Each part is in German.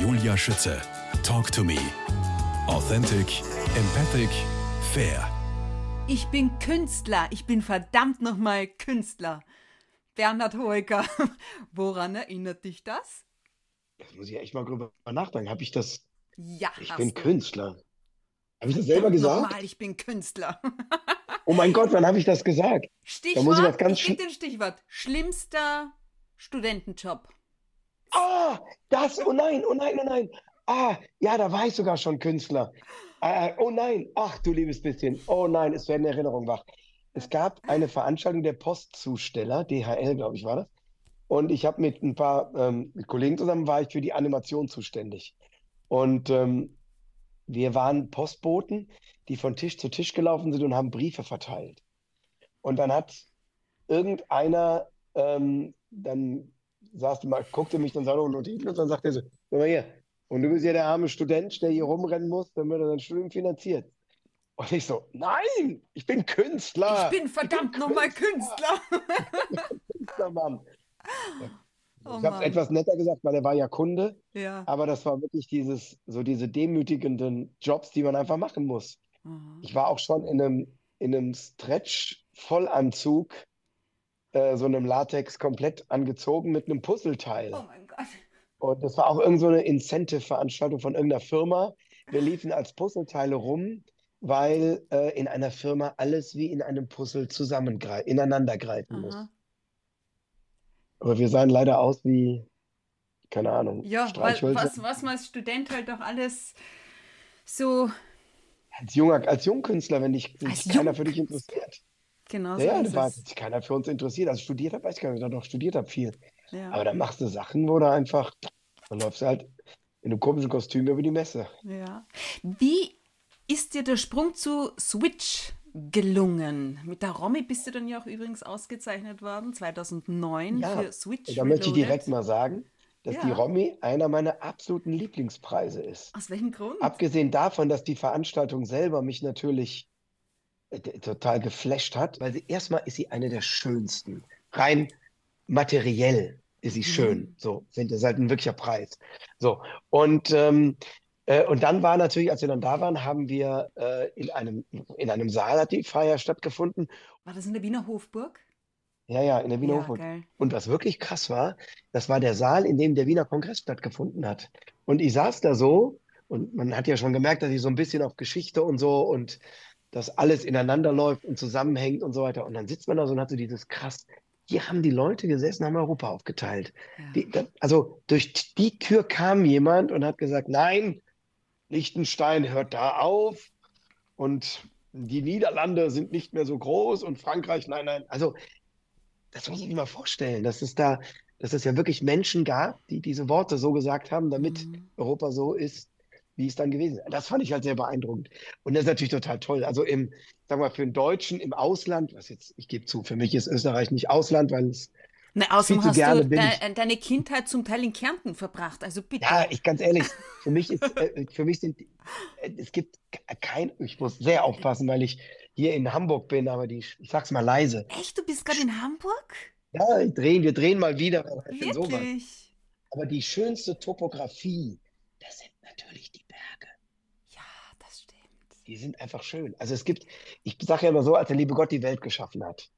Julia Schütze. Talk to me. Authentic, empathic, fair. Ich bin Künstler. Ich bin verdammt nochmal Künstler. Bernhard Hoeker, woran erinnert dich das? Das muss ich echt mal drüber nachdenken. Habe ich das? Ja, Ich hast bin du. Künstler. Habe ich das selber gesagt? Nochmal, ich bin Künstler. Oh mein Gott, wann habe ich das gesagt? Stichwort, muss ich was ganz ich den Stichwort. Schlimmster Studentenjob. Ah, das, oh nein, oh nein, oh nein. Ah, ja, da war ich sogar schon Künstler. Äh, oh nein, ach du liebes bisschen. Oh nein, es werden Erinnerungen wach. Es gab eine Veranstaltung der Postzusteller, DHL, glaube ich, war das. Und ich habe mit ein paar ähm, mit Kollegen zusammen, war ich für die Animation zuständig. Und ähm, wir waren Postboten, die von Tisch zu Tisch gelaufen sind und haben Briefe verteilt. Und dann hat irgendeiner ähm, dann saß mal, guckte mich dann so an und Notizen und dann sagte er so, guck mal hier, und du bist ja der arme Student, der hier rumrennen muss, damit er sein Studium finanziert. Und ich so, nein, ich bin Künstler. Ich bin verdammt nochmal Künstler. Künstler, Mann. Oh Ich habe es etwas netter gesagt, weil er war ja Kunde, Ja. aber das war wirklich dieses, so diese demütigenden Jobs, die man einfach machen muss. Mhm. Ich war auch schon in einem, in einem Stretch-Vollanzug, äh, so einem Latex komplett angezogen mit einem Puzzleteil. Oh mein Gott. Und das war auch irgend so eine Incentive-Veranstaltung von irgendeiner Firma. Wir liefen als Puzzleteile rum, weil äh, in einer Firma alles wie in einem Puzzle zusammengreifen, ineinander greifen muss. Aha. Aber wir sahen leider aus wie, keine Ahnung, Ja, Streichhölzer. was, was man als Student halt auch alles so, Als junger, als Jungkünstler, wenn dich Als keiner für dich interessiert. Genau Ja, so ja, war es. sich keiner für uns interessiert. Also studiert habe, weiß ich gar nicht, ich doch studiert habe viel. Ja. Aber dann machst du Sachen, wo du einfach, dann läufst du halt in einem komischen Kostüm über die Messe. Ja. Wie ist dir der Sprung zu Switch gelungen? Mit der Romy bist du dann ja auch übrigens ausgezeichnet worden, 2009 Ja, für Switch Da möchte ich direkt mal sagen, dass die Ja. Romy einer meiner absoluten Lieblingspreise ist. Aus welchem Grund? Abgesehen davon, dass die Veranstaltung selber mich natürlich total geflasht hat, weil sie erstmal ist sie eine der schönsten. Rein materiell ist sie schön. So, sind das ist halt ein wirklicher Preis. So, und, ähm, äh, und dann war natürlich, als wir dann da waren, haben wir äh, in einem, in einem Saal hat die Feier stattgefunden. War das in der Wiener Hofburg? Ja, ja, in der Wiener Ja, Hofburg. geil. Und was wirklich krass war, das war der Saal, in dem der Wiener Kongress stattgefunden hat. Und ich saß da so und man hat ja schon gemerkt, dass ich so ein bisschen auf Geschichte und so und dass alles ineinander läuft und zusammenhängt und so weiter. Und dann sitzt man da so und hat so dieses krass, hier haben die Leute gesessen, haben Europa aufgeteilt. Ja. Die, da, also durch die Tür kam jemand und hat gesagt, nein, Liechtenstein hört da auf und die Niederlande sind nicht mehr so groß und Frankreich, nein, nein. Also das muss ich mir mal vorstellen, dass es da, dass es ja wirklich Menschen gab, die diese Worte so gesagt haben, damit Mhm. Europa so ist, wie es dann gewesen ist. Das fand ich halt sehr beeindruckend. Und das ist natürlich total toll. Also im, sag mal, für einen Deutschen im Ausland, was jetzt, ich gebe zu, für mich ist Österreich nicht Ausland, weil es, Na, außerdem Viel zu hast gerne du bin de ich- deine Kindheit zum Teil in Kärnten verbracht. Also bitte. ja, ich ganz ehrlich, für mich ist, äh, für mich sind, äh, es gibt kein, ich muss sehr aufpassen, weil ich hier in Hamburg bin, aber die, ich sag's mal leise. Echt, du bist gerade in Hamburg? Ja, ich drehen, wir drehen mal wieder. Wirklich? Aber die schönste Topografie, das sind natürlich die Berge. Ja, das stimmt. Die sind einfach schön. Also es gibt, ich sage ja immer so, als der liebe Gott die Welt geschaffen hat,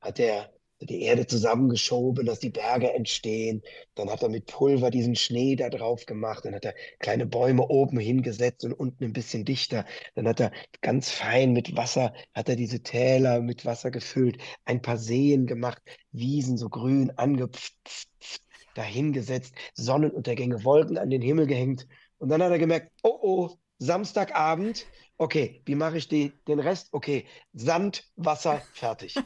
hat er die Erde zusammengeschoben, dass die Berge entstehen. Dann hat er mit Pulver diesen Schnee da drauf gemacht. Dann hat er kleine Bäume oben hingesetzt und unten ein bisschen dichter. Dann hat er ganz fein mit Wasser, hat er diese Täler mit Wasser gefüllt, ein paar Seen gemacht, Wiesen so grün angepfft, dahingesetzt, Sonnenuntergänge, Wolken an den Himmel gehängt. Und dann hat er gemerkt, oh oh, Samstagabend, okay, wie mache ich die, den Rest? Okay, Sand, Wasser, fertig.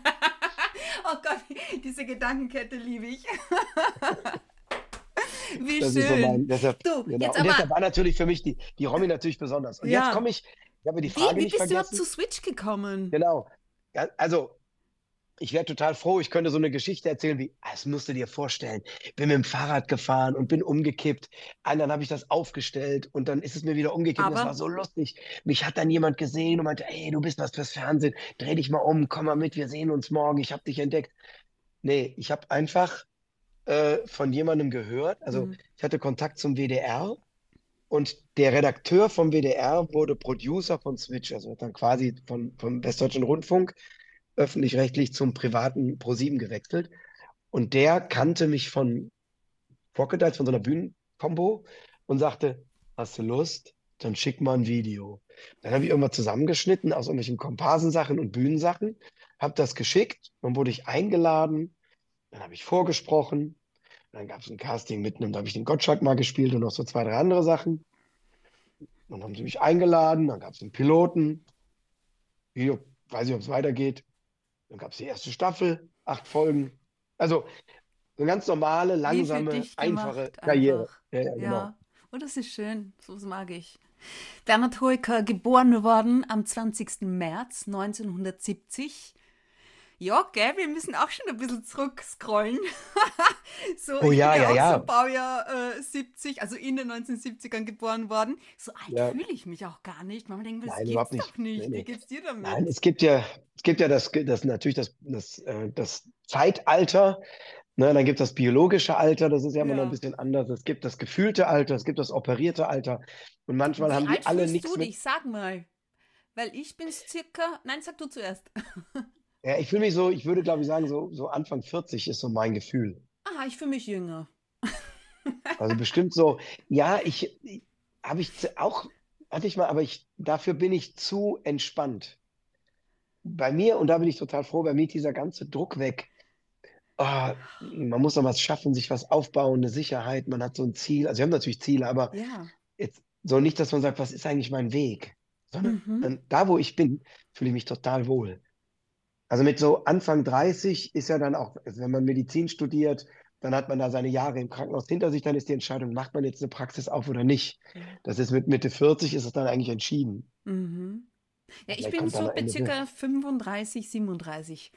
Oh Gott, diese Gedankenkette liebe ich. Wie Das ist so schön. mein, deshalb, Du, genau. jetzt Und aber, deshalb war natürlich für mich die, die Romy natürlich besonders. Und Ja. jetzt komme ich, ich habe die wie, Frage wie nicht bist du überhaupt zu Switch gekommen? Genau. Ja, also, ich wäre total froh, ich könnte so eine Geschichte erzählen wie, ah, das musst du dir vorstellen. Bin mit dem Fahrrad gefahren und bin umgekippt. Und dann habe ich das aufgestellt und dann ist es mir wieder umgekippt. Und das Aber- war so lustig. Mich hat dann jemand gesehen und meinte, ey, du bist was fürs Fernsehen. Dreh dich mal um, komm mal mit, wir sehen uns morgen. Ich habe dich entdeckt. Nee, ich habe einfach äh, von jemandem gehört. Also Mhm. ich hatte Kontakt zum WDR Und der Redakteur vom WDR wurde Producer von Switch, also dann quasi von, vom Westdeutschen Rundfunk öffentlich-rechtlich zum privaten ProSieben gewechselt. Und der kannte mich von Crocodiles, von so einer Bühnenkombo und sagte, hast du Lust? Dann schick mal ein Video. Dann habe ich irgendwas zusammengeschnitten aus irgendwelchen Komparsensachen und Bühnensachen, habe das geschickt, dann wurde ich eingeladen, dann habe ich vorgesprochen, dann gab es ein Casting mitten und da habe ich den Gottschalk mal gespielt und noch so zwei, drei andere Sachen. Dann haben sie mich eingeladen, dann gab es einen Piloten. Video, weiß nicht, ob es weitergeht. Dann gab es die erste Staffel, acht Folgen. Also eine ganz normale, langsame, einfache gemacht, Karriere. Ja, ja, genau. Ja, und das ist schön, so mag ich. Bernhard Hoeker, geboren worden am 20. März 1970. Ja, gell, wir müssen auch schon ein bisschen zurückscrollen. so, Oh ich ja, bin ja, auch ja. so Baujahr äh, 70, also in den 1970ern geboren worden. So alt Ja. fühle ich mich auch gar nicht. Man denkt, das Nein, überhaupt nicht. doch nicht. Nee. Wie geht's dir damit? Nein, es gibt ja, es gibt ja das, das natürlich das, das, äh, das Zeitalter, ne, dann gibt es das biologische Alter, das ist ja immer noch Ja. ein bisschen anders. Es gibt das gefühlte Alter, es gibt das operierte Alter. Und manchmal Wie haben die alle nichts du mit. dich? Sag mal. Weil ich bin circa, nein, sag du zuerst. Ja, ich fühle mich so, ich würde glaube ich sagen, so, so Anfang 40 ist so mein Gefühl. Aha, ich fühle mich jünger. Also bestimmt so, ja, ich, habe ich auch, hatte ich mal, aber ich, dafür bin ich zu entspannt. Bei mir, und da bin ich total froh, bei mir ist dieser ganze Druck weg. Ah, man muss noch was schaffen, sich was aufbauen, eine Sicherheit, man hat so ein Ziel. Also wir haben natürlich Ziele, aber Ja. jetzt so nicht, dass man sagt, was ist eigentlich mein Weg? Sondern Mhm. da, wo ich bin, fühle ich mich total wohl. Also mit so Anfang 30 ist ja dann auch, also wenn man Medizin studiert, dann hat man da seine Jahre im Krankenhaus hinter sich, dann ist die Entscheidung, macht man jetzt eine Praxis auf oder nicht. Das ist mit Mitte 40 ist es dann eigentlich entschieden. Mhm. Ja, ich Vielleicht bin so bei circa 35, 37.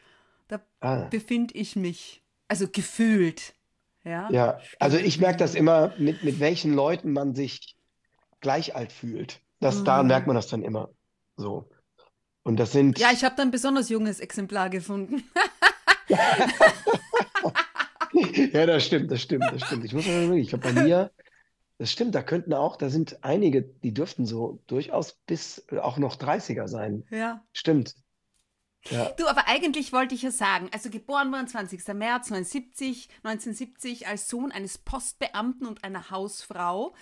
Da Ah, befinde ich mich. Also gefühlt. Ja. ja, also ich merke das immer, mit, mit welchen Leuten man sich gleich alt fühlt. Das, daran Mhm. merkt man das dann immer so. Und das sind, Ja, ich habe da ein besonders junges Exemplar gefunden. Ja, das stimmt, das stimmt, das stimmt. Ich muss mal überlegen, ich glaube, bei mir, das stimmt, da könnten auch, da sind einige, die dürften so durchaus bis äh, auch noch 30er sein. Ja. Stimmt. Ja, Du, aber eigentlich wollte ich ja sagen, also geboren worden 20. März 1970, 1970 als Sohn eines Postbeamten und einer Hausfrau.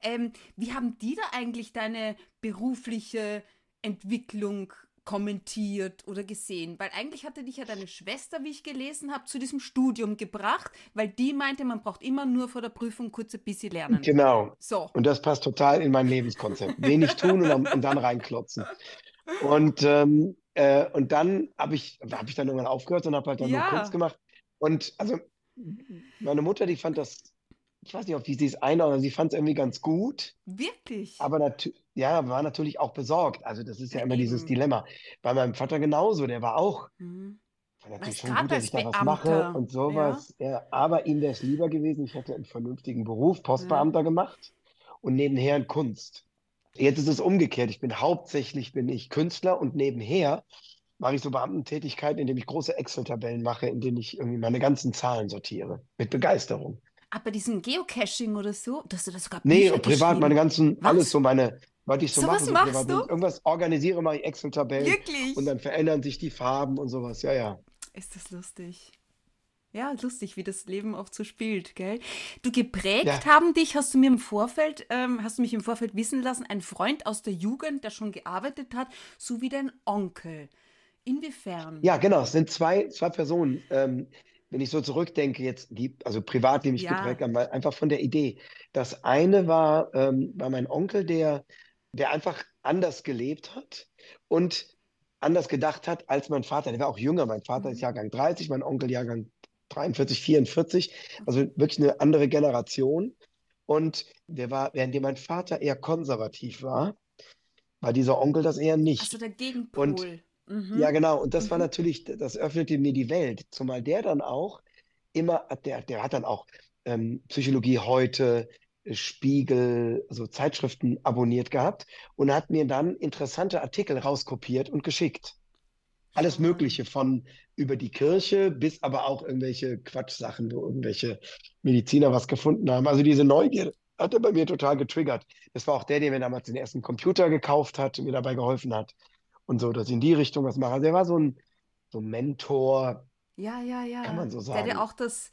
Ähm, wie haben die da eigentlich deine berufliche Entwicklung kommentiert oder gesehen? Weil eigentlich hatte dich ja deine Schwester, wie ich gelesen habe, zu diesem Studium gebracht, weil die meinte, man braucht immer nur vor der Prüfung kurz ein bisschen lernen. genau. So. Und das passt total in mein Lebenskonzept. Wenig tun und, dann- und dann reinklotzen. Und, ähm, äh, und dann habe ich, hab ich dann irgendwann aufgehört und habe halt dann nur Ja. Kunst gemacht. Und also meine Mutter, die fand das, ich weiß nicht, ob die sie es einordnet, sie fand es irgendwie ganz gut. Wirklich? Aber ja, war natürlich auch besorgt. Also das ist ja Ja, immer dieses eben. Dilemma. Bei meinem Vater genauso, der war auch, Mhm. war natürlich Was schon gut, dass ich da was mache Beamter, und sowas. Ja, aber ihm wäre es lieber gewesen, ich hätte einen vernünftigen Beruf, Postbeamter gemacht und nebenher in Kunst. Jetzt ist es umgekehrt. Ich bin hauptsächlich bin ich Künstler und nebenher mache ich so Beamtentätigkeiten, indem ich große Excel-Tabellen mache, in denen ich irgendwie meine ganzen Zahlen sortiere. Mit Begeisterung. Aber diesen Geocaching oder so, dass du das sogar Nee, Bücher privat meine ganzen, alles Was? so meine, was ich so So mache, was so machst privat. du? Irgendwas organisiere, mache ich Excel-Tabellen Wirklich? und dann verändern sich die Farben und sowas. Ja, ja. Ist das lustig? Ja, lustig, wie das Leben oft so spielt, gell? Du geprägt Ja. haben dich, hast du mir im Vorfeld, ähm, hast du mich im Vorfeld wissen lassen, ein Freund aus der Jugend, der schon gearbeitet hat, sowie dein Onkel. Inwiefern? Ja, genau. Es sind zwei, zwei Personen. Ähm, wenn ich so zurückdenke, jetzt die, also privat, die mich Ja. geprägt haben, weil einfach von der Idee. Das eine war, ähm, war mein Onkel, der, der einfach anders gelebt hat und anders gedacht hat als mein Vater. Der war auch jünger. Mein Vater Mhm. ist Jahrgang 30, mein Onkel Jahrgang 43, 44. Also wirklich eine andere Generation. Und der war, während mein Vater eher konservativ war, war dieser Onkel das eher nicht. Also der Gegenpol. Mhm. Ja, genau. Und das war Mhm. natürlich, das öffnete mir die Welt. Zumal der dann auch immer, der, der hat dann auch ähm, Psychologie heute, äh, Spiegel, so Zeitschriften abonniert gehabt und hat mir dann interessante Artikel rauskopiert und geschickt. Alles. Mögliche von über die Kirche bis aber auch irgendwelche Quatschsachen, wo irgendwelche Mediziner was gefunden haben. Also diese Neugierde hat er bei mir total getriggert. Das war auch der, der mir damals den ersten Computer gekauft hat und mir dabei geholfen hat und so, dass ich in die Richtung was mache. Also er war so ein, so ein Mentor, Ja, ja, ja. kann man so Der dir sagen. auch das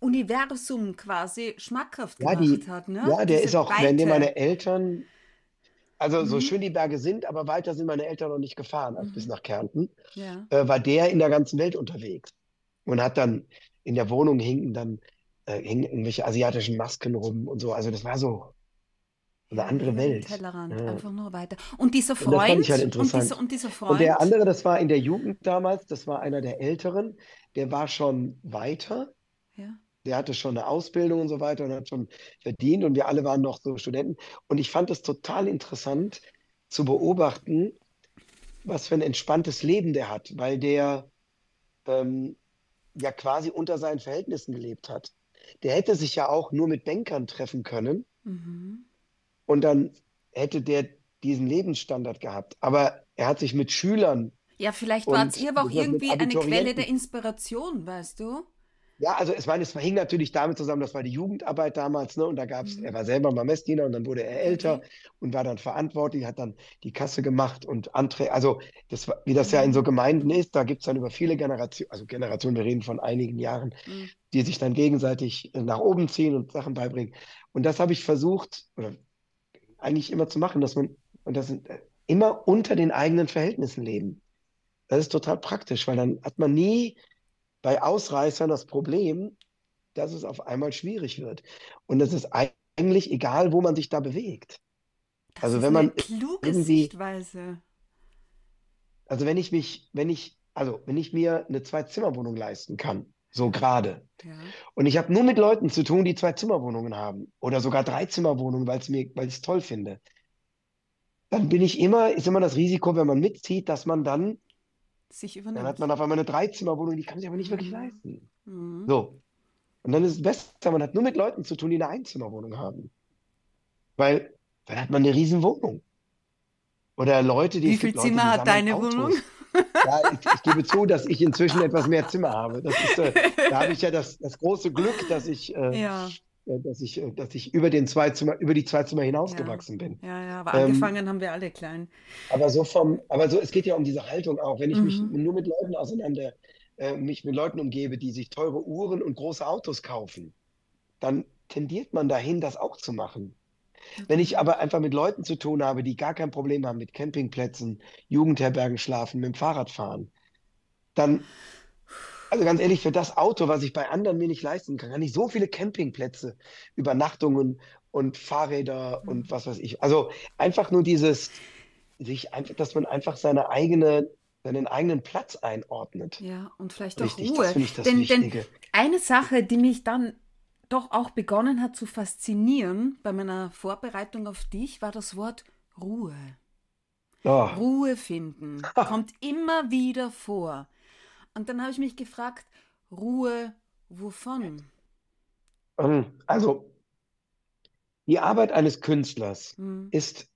Universum quasi schmackhaft Ja, gemacht die, hat, ne? ja, der Diese ist auch, wenn Weite. meine Eltern, also so Mhm. schön die Berge sind, aber weiter sind meine Eltern noch nicht gefahren als bis Mhm. nach Kärnten, Ja. äh, war der in der ganzen Welt unterwegs und hat dann in der Wohnung hingen dann äh, hingen irgendwelche asiatischen Masken rum und so. Also das war so Ja, andere Welt. Tellerrand, Ja. einfach nur weiter. Und dieser Und das fand ich halt Freund, und interessant. dieser, und dieser Und der Freund, andere, das war in der Jugend damals, das war einer der Älteren, der war schon weiter, ja. der hatte schon eine Ausbildung und so weiter und hat schon verdient und wir alle waren noch so Studenten. Und ich fand es total interessant zu beobachten, was für ein entspanntes Leben der hat, weil der ähm, ja quasi unter seinen Verhältnissen gelebt hat. Der hätte sich ja auch nur mit Bankern treffen können Mhm. Und dann hätte der diesen Lebensstandard gehabt. Aber er hat sich mit Schülern Ja, vielleicht war es ihr aber auch irgendwie eine Quelle der. Inspiration, weißt du? Ja, also es, meine, es hing natürlich damit zusammen, das war die Jugendarbeit damals, ne? Und da gab es, Mhm. er war selber mal Messdiener und dann wurde er älter Okay. und war dann verantwortlich, hat dann die Kasse gemacht und Anträge, also das wie das ja in so Mhm. Gemeinden ist, da gibt es dann über viele Generationen, also Generationen, wir reden von einigen Jahren, Mhm. die sich dann gegenseitig äh, nach oben ziehen und Sachen beibringen. Und das habe ich versucht, oder eigentlich immer zu machen, dass man, und das sind, äh, immer unter den eigenen Verhältnissen leben. Das ist total praktisch, weil dann hat man nie bei Ausreißern das Problem, dass es auf einmal schwierig wird. Und es ist eigentlich egal, wo man sich da bewegt. Das Also ist wenn eine man kluge irgendwie- Sichtweise. Also wenn ich mich, wenn ich, also wenn ich mir eine Zwei-Zimmer-Wohnung leisten kann, so gerade, Ja. und ich habe nur mit Leuten zu tun, die Zwei-Zimmer-Wohnungen haben oder sogar es mir, weil ich es toll finde, dann bin ich immer, ist immer das Risiko, wenn man mitzieht, dass man dann, Sich dann hat übernimmt. man auf einmal eine Dreizimmerwohnung, die kann sich aber nicht wirklich leisten. Mhm. So. Und dann ist es besser, man hat nur mit Leuten zu tun, die eine Einzimmerwohnung haben. Weil dann hat man eine Riesenwohnung. Oder Leute, die, Wie viel Leute, Zimmer die hat deine Autos. Wohnung? Ja, ich, ich gebe zu, dass ich inzwischen etwas mehr Zimmer habe. Ist, äh, da habe ich ja das, das große Glück, dass ich, äh, Ja, äh, dass ich, äh, dass ich über den zwei Zimmer, über die zwei Zimmer ja, hinausgewachsen bin. ja, ja, aber Ähm, angefangen haben wir alle klein. Aber so vom, aber so, es geht ja um diese Haltung auch. Wenn ich mich Mhm. nur mit Leuten auseinander, äh, mich mit Leuten umgebe, die sich teure Uhren und große Autos kaufen, dann tendiert man dahin, das auch zu machen. Wenn ich aber einfach mit Leuten zu tun habe, die gar kein Problem haben mit Campingplätzen, Jugendherbergen schlafen, mit dem Fahrrad fahren, dann, also ganz ehrlich, für das Auto, was ich bei anderen mir nicht leisten kann, kann ich so viele Campingplätze, Übernachtungen und Fahrräder Mhm. und was weiß ich. Also einfach nur dieses, sich einfach, dass man einfach seine eigene, seinen eigenen Platz einordnet. Ja, und vielleicht auch Richtig, das Ruhe. finde ich das Denn, denn eine Sache, die mich dann doch auch begonnen hat zu faszinieren bei meiner Vorbereitung auf dich, war das Wort Ruhe. Oh, Ruhe finden kommt immer wieder vor. Und dann habe ich mich gefragt, Ruhe wovon? ähm, also, die Arbeit eines Künstlers Hm. ist,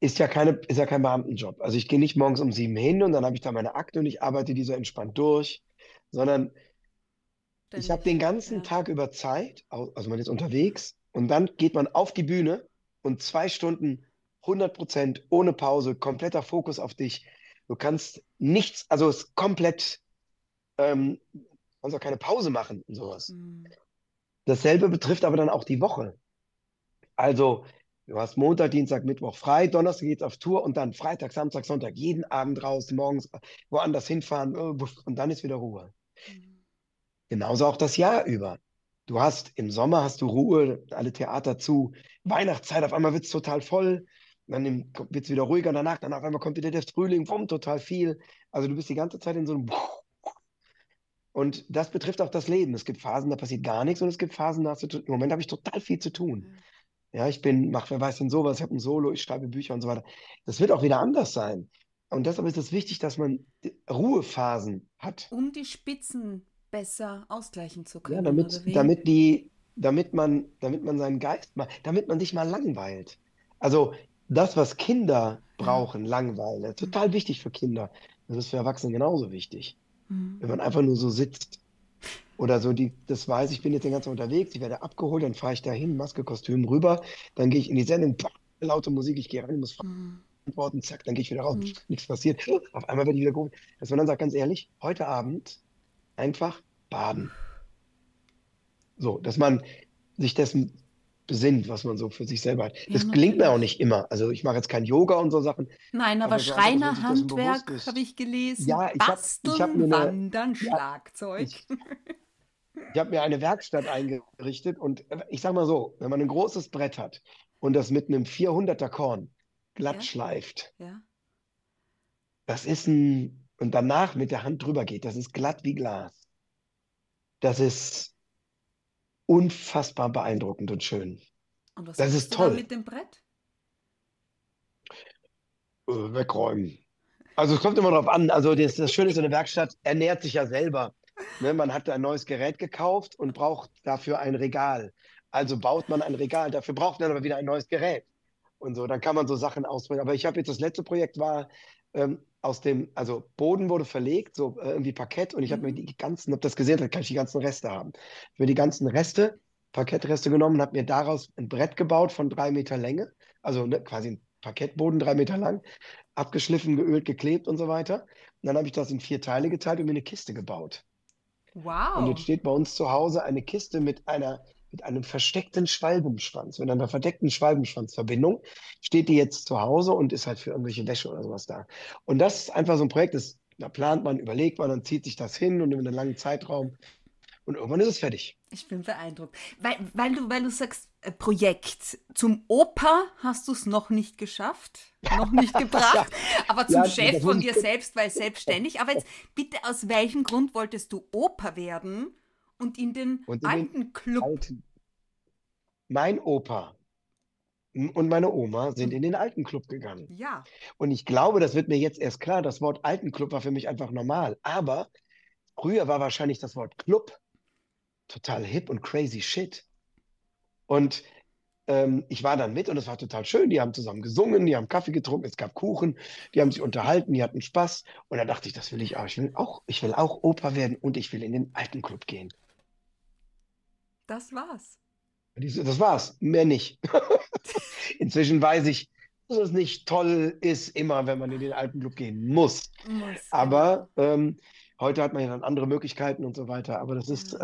ist ja keine, ist ja kein Beamtenjob. Also ich gehe nicht morgens um sieben hin und dann habe ich da meine Akte und ich arbeite die so entspannt durch, sondern ich habe den ganzen ja. Tag über Zeit, also man ist unterwegs und dann geht man auf die Bühne und zwei Stunden 100 Prozent ohne Pause, kompletter Fokus auf dich. Du kannst nichts, also es ist komplett, ähm, kannst auch keine Pause machen und sowas. Hm. Dasselbe betrifft aber dann auch die Woche. Also, du hast Montag, Dienstag, Mittwoch frei, Donnerstag geht's auf Tour und dann Freitag, Samstag, Sonntag, jeden Abend raus, morgens woanders hinfahren und dann ist wieder Ruhe. Hm. Genauso auch das Jahr über. Du hast im Sommer hast du Ruhe, alle Theater zu. Weihnachtszeit, auf einmal wird's total voll. Dann im- wird's wieder ruhiger danach. Dann auf einmal kommt wieder der Frühling, bumm, total viel. Also du bist die ganze Zeit in so einem und das betrifft auch das Leben. Es gibt Phasen, da passiert gar nichts und es gibt Phasen, da hast du, im Moment habe ich total viel zu tun. Ja, ich bin, mach, wer weiß denn sowas, ich habe ein Solo, ich schreibe Bücher und so weiter. Das wird auch wieder anders sein. Und deshalb ist es wichtig, dass man Ruhephasen hat. Um die Spitzen besser ausgleichen zu Ja, können, damit, oder wie? damit die, damit man, damit man seinen Geist mal, damit man sich mal langweilt. Also das, was Kinder brauchen, Langeweile, total wichtig für Kinder. Das ist für Erwachsene genauso wichtig. Hm. Wenn man einfach nur so sitzt Oder so, die, das weiß, ich bin jetzt den ganzen Tag unterwegs, ich werde abgeholt, dann fahre ich dahin, Maske, Kostüm rüber, dann gehe ich in die Sendung, pah, laute Musik, ich gehe rein, muss Mhm. antworten, zack, dann gehe ich wieder raus, Mhm. nichts passiert. Auf einmal werde ich wieder gerufen. Dass man dann sagt, ganz ehrlich, heute Abend einfach baden. So, dass man sich dessen besinnt, was man so für sich selber hat. Ja, Das gelingt mir natürlich. auch nicht immer. Also ich mache jetzt kein Yoga und so Sachen. Nein, aber Aber so ist. habe ich gelesen. Ja, ich hab- Basteln, ich hab mir eine- Wandern, Ja, Schlagzeug. Ich, ich habe mir eine Werkstatt eingerichtet und ich sag mal so, wenn man ein großes Brett hat und das mit einem 400er Korn glatt Ja. schleift, Ja. das ist ein, und danach mit der Hand drüber geht, das ist glatt wie Glas. Das ist unfassbar beeindruckend und schön. Und was Das ist toll. mit dem Brett? Äh, wegräumen. Also es kommt immer drauf an. Also das, das Schöne ist, so eine Werkstatt ernährt sich ja selber. Ne, man hat ein neues Gerät gekauft und braucht dafür ein Regal. Also baut man ein Regal. Dafür braucht man aber wieder ein neues Gerät. Und so, dann kann man so Sachen ausprobieren. Aber ich habe jetzt das letzte Projekt war ähm, aus dem, also Boden wurde verlegt, so äh, irgendwie Parkett. Und ich habe mir Mhm. die ganzen, ob das gesehen hat, kann ich die ganzen Reste haben. Ich habe mir die ganzen Reste, Parkettreste genommen und habe mir daraus ein Brett gebaut von drei Meter Länge. Also ne, quasi ein Parkettboden, drei Meter lang abgeschliffen, geölt, geklebt und so weiter. Und dann habe ich das in vier Teile geteilt und mir eine Kiste gebaut. Und Wow. jetzt steht bei uns zu Hause eine Kiste mit einer, mit einem versteckten Schwalbenschwanz, mit einer verdeckten Schwalbenschwanzverbindung. Steht die jetzt zu Hause und ist halt für irgendwelche Wäsche oder sowas da. Und das ist einfach so ein Projekt, das, da plant man, überlegt man, dann zieht sich das hin und über einen langen Zeitraum. Und irgendwann ist es fertig. Ich bin beeindruckt. Weil, weil, du, weil du sagst, äh, Projekt. Zum Opa hast du es noch nicht geschafft, noch nicht gebracht, aber zum Ja, Chef von dir selbst, weil selbstständig. Aber jetzt bitte, aus welchem Grund wolltest du Opa werden und in den Und in den alten Club? Alten. Mein Opa und meine Oma sind in den alten Club gegangen. Ja. Und ich glaube, das wird mir jetzt erst klar, das Wort Altenclub war für mich einfach normal. Aber früher war wahrscheinlich das Wort Club total hip und crazy shit. Und ähm, ich war dann mit und es war total schön. Die haben zusammen gesungen, die haben Kaffee getrunken, es gab Kuchen, die haben sich unterhalten, die hatten Spaß. Und da dachte ich, das will ich auch. Ich will auch, ich will auch Opa werden und ich will in den alten Club gehen. Das war's. Das war's, mehr nicht. Inzwischen weiß ich, dass es nicht toll ist, immer, wenn man in den alten Club gehen muss. Muss. Aber ähm, heute hat man ja dann andere Möglichkeiten und so weiter. Aber das ist, äh,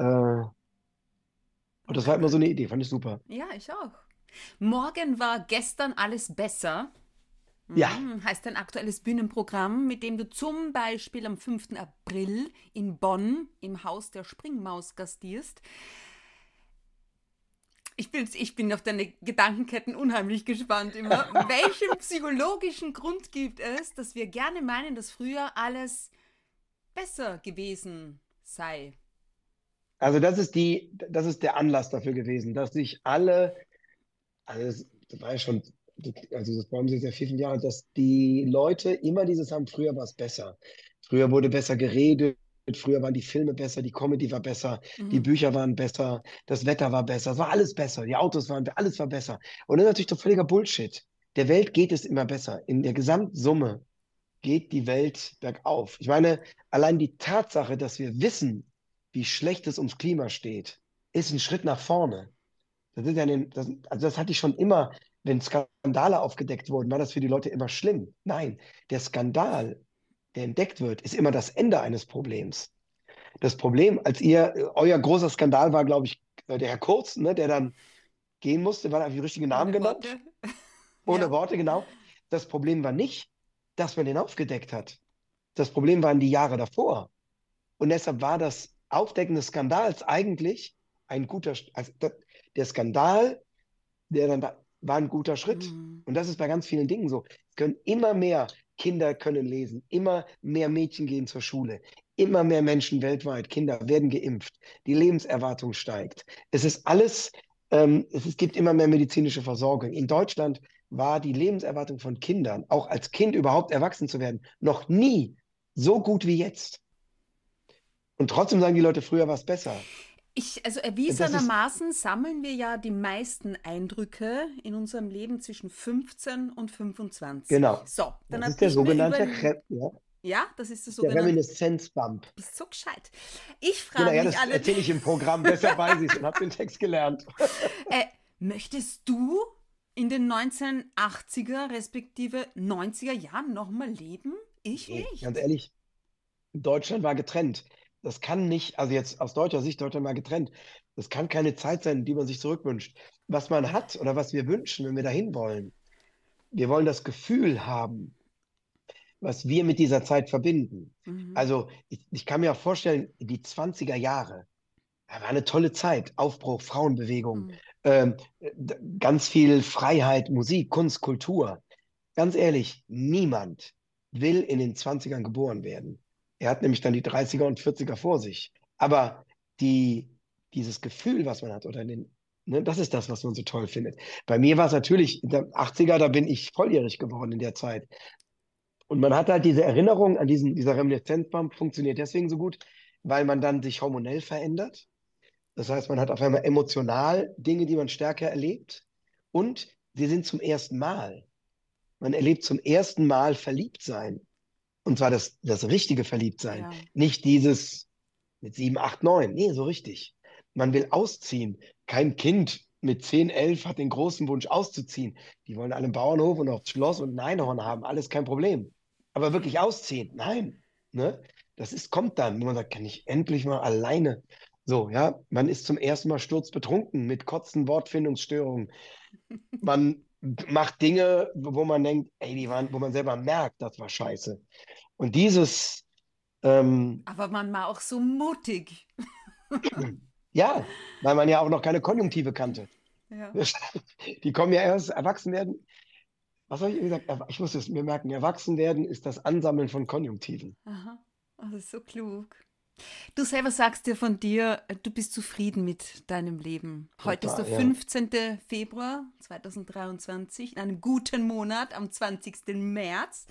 und das war immer so eine Idee, fand ich super. Ja, ich auch. Morgen war gestern alles besser. Ja. Mhm, heißt ein aktuelles Bühnenprogramm, mit dem du zum Beispiel am 5. April in Bonn im Haus der Springmaus gastierst. Ich bin, ich bin auf deine Gedankenketten unheimlich gespannt immer. Welchen psychologischen Grund gibt es, dass wir gerne meinen, dass früher alles besser gewesen sei? Also das ist die, das ist der Anlass dafür gewesen, dass sich alle, also das, war ja schon, also das waren jetzt ja vier, fünf Jahre, dass die Leute immer dieses haben, früher war es besser. Früher wurde besser geredet, früher waren die Filme besser, die Comedy war besser, die Mhm. Bücher waren besser, das Wetter war besser, es war alles besser, die Autos waren, alles war besser. Und das ist natürlich doch völliger Bullshit. Der Welt geht es immer besser. In der Gesamtsumme geht die Welt bergauf. Ich meine, allein die Tatsache, dass wir wissen, wie schlecht es ums Klima steht, ist ein Schritt nach vorne. Das ist ja ein, das, also das hatte ich schon immer, wenn Skandale aufgedeckt wurden, war das für die Leute immer schlimm. Nein, der Skandal, der entdeckt wird, ist immer das Ende eines Problems. Das Problem, als ihr, euer großer Skandal war, glaube ich, der Herr Kurz, ne, der dann gehen musste, war einfach die richtigen Namen Ohne genannt. Worte. Ohne Ja. Worte, genau. Das Problem war nicht, dass man den aufgedeckt hat. Das Problem waren die Jahre davor. Und deshalb war das Aufdecken des Skandals eigentlich ein guter, also der Skandal, der dann da, war ein guter Schritt. Mhm. Und das ist bei ganz vielen Dingen so. Es können immer mehr Kinder können lesen, immer mehr Mädchen gehen zur Schule, immer mehr Menschen weltweit, Kinder werden geimpft, die Lebenserwartung steigt. Es ist alles, ähm, es, gibt immer mehr medizinische Versorgung. In Deutschland war die Lebenserwartung von Kindern, auch als Kind überhaupt erwachsen zu werden, noch nie so gut wie jetzt. Und trotzdem sagen die Leute, früher war es besser. Ich, also erwiesenermaßen sammeln wir ja die meisten Eindrücke in unserem Leben zwischen 15 und 25. Genau. So, dann Das ist der sogenannte Kre ja. Ja, das ist das Der sogenannte. Reminiszenzbump. Bist so gescheit. Ich Genau, frage ja, mich das alle. erzähle ich im Programm, deshalb weiß ich und habe den Text gelernt. Äh, möchtest du in den 1980er respektive 90er Jahren nochmal leben? Ich Nee, nicht. Ganz ehrlich, Deutschland war getrennt. Das kann nicht, also jetzt aus deutscher Sicht, Deutschland war getrennt. Das kann keine Zeit sein, die man sich zurückwünscht. Was man hat oder was wir wünschen, wenn wir dahin wollen, wir wollen das Gefühl haben, was wir mit dieser Zeit verbinden. Mhm. Also ich, ich kann mir auch vorstellen, die 20er Jahre, war eine tolle Zeit. Aufbruch, Frauenbewegung, Mhm. ähm, ganz viel Freiheit, Musik, Kunst, Kultur. Ganz ehrlich, niemand will in den 20ern geboren werden. Er hat nämlich dann die 30er und 40er vor sich. Aber die, dieses Gefühl, was man hat, oder den, ne, das ist das, was man so toll findet. Bei mir war es natürlich, in der 80er, da bin ich volljährig geworden in der Zeit. Und man hat halt diese Erinnerung an diesen, dieser Reminiszenzbump funktioniert deswegen so gut, weil man dann sich hormonell verändert. Das heißt, man hat auf einmal emotional Dinge, die man stärker erlebt. Und sie sind zum ersten Mal. Man erlebt zum ersten Mal Verliebtsein. Und zwar das, das richtige Verliebtsein. Ja. Nicht dieses mit sieben, acht, neun. Nee, so richtig. Man will ausziehen. Kein Kind mit zehn, elf hat den großen Wunsch auszuziehen. Die wollen alle einen Bauernhof und aufs Schloss und ein Einhorn haben. Alles kein Problem. Aber wirklich ausziehen, nein. Ne? Das ist, kommt dann, wenn man sagt, kann ich endlich mal alleine. So, ja, man ist zum ersten Mal sturzbetrunken mit Kotzen, Wortfindungsstörungen. Man macht Dinge, wo man denkt, ey, die waren, wo man selber merkt, das war scheiße. Und dieses, ähm, Aber man war auch so mutig. ja, weil man ja auch noch keine Konjunktive kannte. Ja. Die kommen ja erst erwachsen werden. Was habe ich gesagt? Ich muss es mir merken. Erwachsen werden ist das Ansammeln von Konjunktiven. Aha, oh, das ist so klug. Du selber sagst dir von dir, du bist zufrieden mit deinem Leben. Heute ist Total, der ja. 15. Februar 2023, in einem guten Monat, am 20. März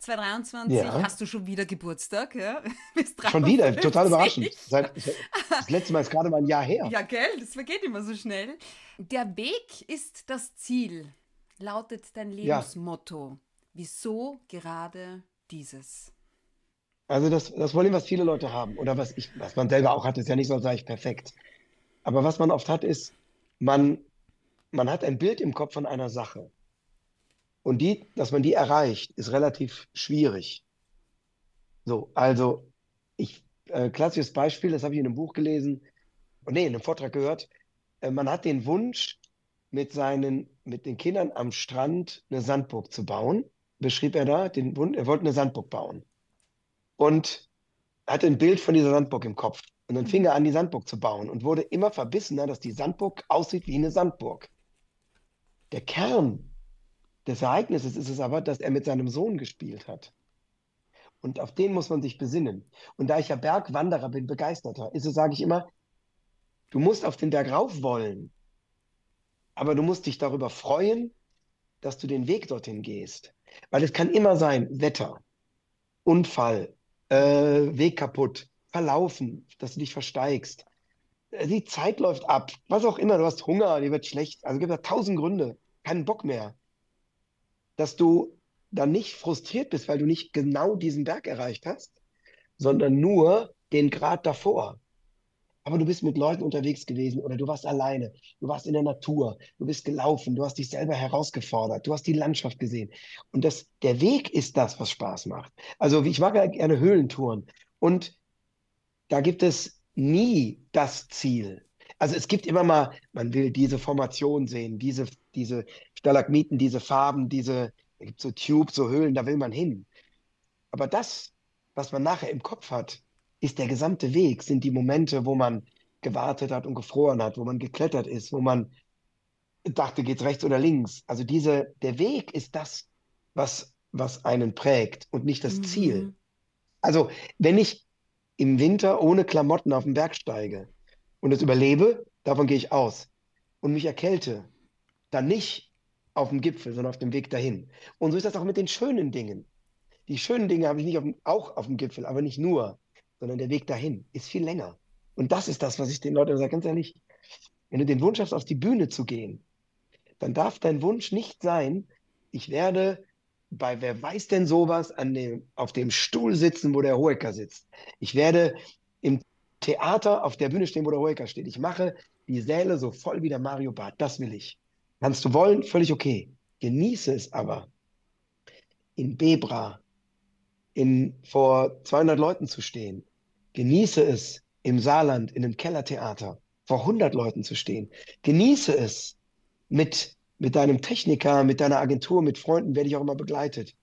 2023. Ja. Hast du schon wieder Geburtstag? Ja? Schon wieder, 53. total überraschend. Seit, das letzte Mal ist gerade mal ein Jahr her. Ja, gell, das vergeht immer so schnell. Der Weg ist das Ziel, lautet dein Ja. Lebensmotto. Wieso gerade dieses? Also das, das Problem, was viele Leute haben, oder was ich, was man selber auch hat, ist ja nicht so, sei ich perfekt. Aber was man oft hat, ist, man, man hat ein Bild im Kopf von einer Sache. Und die, dass man die erreicht, ist relativ schwierig. So, also ich, äh, klassisches Beispiel, das habe ich in einem Buch gelesen, und nee, in einem Vortrag gehört. Äh, man hat den Wunsch, mit seinen, mit den Kindern am Strand eine Sandburg zu bauen. Beschrieb er da, den Wunsch, er wollte eine Sandburg bauen. Und hatte ein Bild von dieser Sandburg im Kopf. Und dann fing er an, die Sandburg zu bauen und wurde immer verbissener, dass die Sandburg aussieht wie eine Sandburg. Der Kern des Ereignisses ist es aber, dass er mit seinem Sohn gespielt hat. Und auf den muss man sich besinnen. Und da ich ja Bergwanderer bin, Begeisterter, ist es, sage ich immer, du musst auf den Berg rauf wollen, aber du musst dich darüber freuen, dass du den Weg dorthin gehst. Weil es kann immer sein, Wetter, Unfall, äh, Weg kaputt, verlaufen, dass du dich versteigst. Äh, Die Zeit läuft ab, was auch immer, du hast Hunger, dir wird schlecht. Also es gibt ja tausend Gründe, keinen Bock mehr. Dass du dann nicht frustriert bist, weil du nicht genau diesen Berg erreicht hast, sondern nur den Grad davor. Aber du bist mit Leuten unterwegs gewesen oder du warst alleine, du warst in der Natur, du bist gelaufen, du hast dich selber herausgefordert, du hast die Landschaft gesehen. Und das, der Weg ist das, was Spaß macht. Also ich mag gerne Höhlentouren und da gibt es nie das Ziel. Also es gibt immer mal, man will diese Formation sehen, diese, diese Stalagmiten, diese Farben, diese, da gibt es so Tubes, so Höhlen, da will man hin. Aber das, was man nachher im Kopf hat, ist der gesamte Weg, sind die Momente, wo man gewartet hat und gefroren hat, wo man geklettert ist, wo man dachte, geht's rechts oder links. Also diese, der Weg ist das, was, was einen prägt und nicht das Ziel. Mhm. Also, wenn ich im Winter ohne Klamotten auf den Berg steige und es überlebe, davon gehe ich aus, und mich erkälte, dann nicht auf dem Gipfel, sondern auf dem Weg dahin. Und so ist das auch mit den schönen Dingen. Die schönen Dinge habe ich nicht auf dem, auch auf dem Gipfel, aber nicht nur, sondern der Weg dahin ist viel länger. Und das ist das, was ich den Leuten sage, ganz ehrlich, wenn du den Wunsch hast, auf die Bühne zu gehen, dann darf dein Wunsch nicht sein, ich werde bei Wer weiß denn sowas an dem, auf dem Stuhl sitzen, wo der Hoeker sitzt. Ich werde im Theater auf der Bühne stehen, wo der Hoeker steht. Ich mache die Säle so voll wie der Mario Barth. Das will ich. Kannst du wollen, völlig okay. Genieße es aber, in Bebra in, vor 200 Leuten zu stehen. Genieße es, im Saarland in einem Kellertheater vor 100 Leuten zu stehen. Genieße es, mit, mit deinem Techniker, mit deiner Agentur, mit Freunden werde ich auch immer begleitet.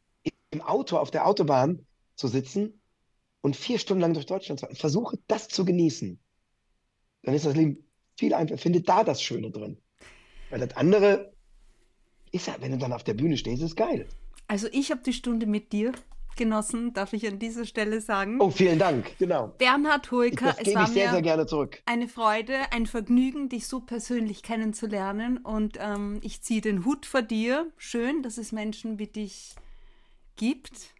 Im Auto auf der Autobahn zu sitzen und vier Stunden lang durch Deutschland zu fahren. Versuche das zu genießen. Dann ist das Leben viel einfacher. Finde da das Schöne drin. Weil das andere ist ja, wenn du dann auf der Bühne stehst, ist geil. Also ich habe die Stunde mit dir genossen, darf ich an dieser Stelle sagen. Oh, vielen Dank, genau. Bernhard Hoeker, das gebe ich sehr, sehr gerne zurück. Eine Freude, ein Vergnügen, dich so persönlich kennenzulernen. Und ähm, ich ziehe den Hut vor dir. Schön, dass es Menschen wie dich gibt.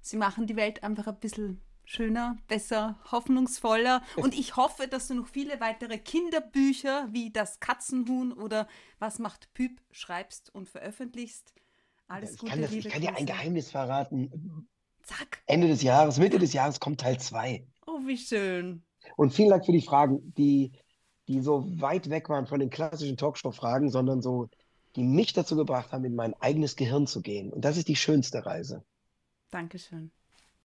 Sie machen die Welt einfach ein bisschen schöner, besser, hoffnungsvoller. Und ich hoffe, dass du noch viele weitere Kinderbücher wie Das Katzenhuhn oder Was macht Püp schreibst und veröffentlichst. Alles ich Gute, kann, das, liebe ich kann dir ein. Geheimnis verraten. Zack. Ende des Jahres, Mitte des Jahres kommt Teil 2. Oh, wie schön. Und vielen Dank für die Fragen, die, die so weit weg waren von den klassischen Talkshow-Fragen, sondern so, die mich dazu gebracht haben, in mein eigenes Gehirn zu gehen. Und das ist die schönste Reise. Dankeschön.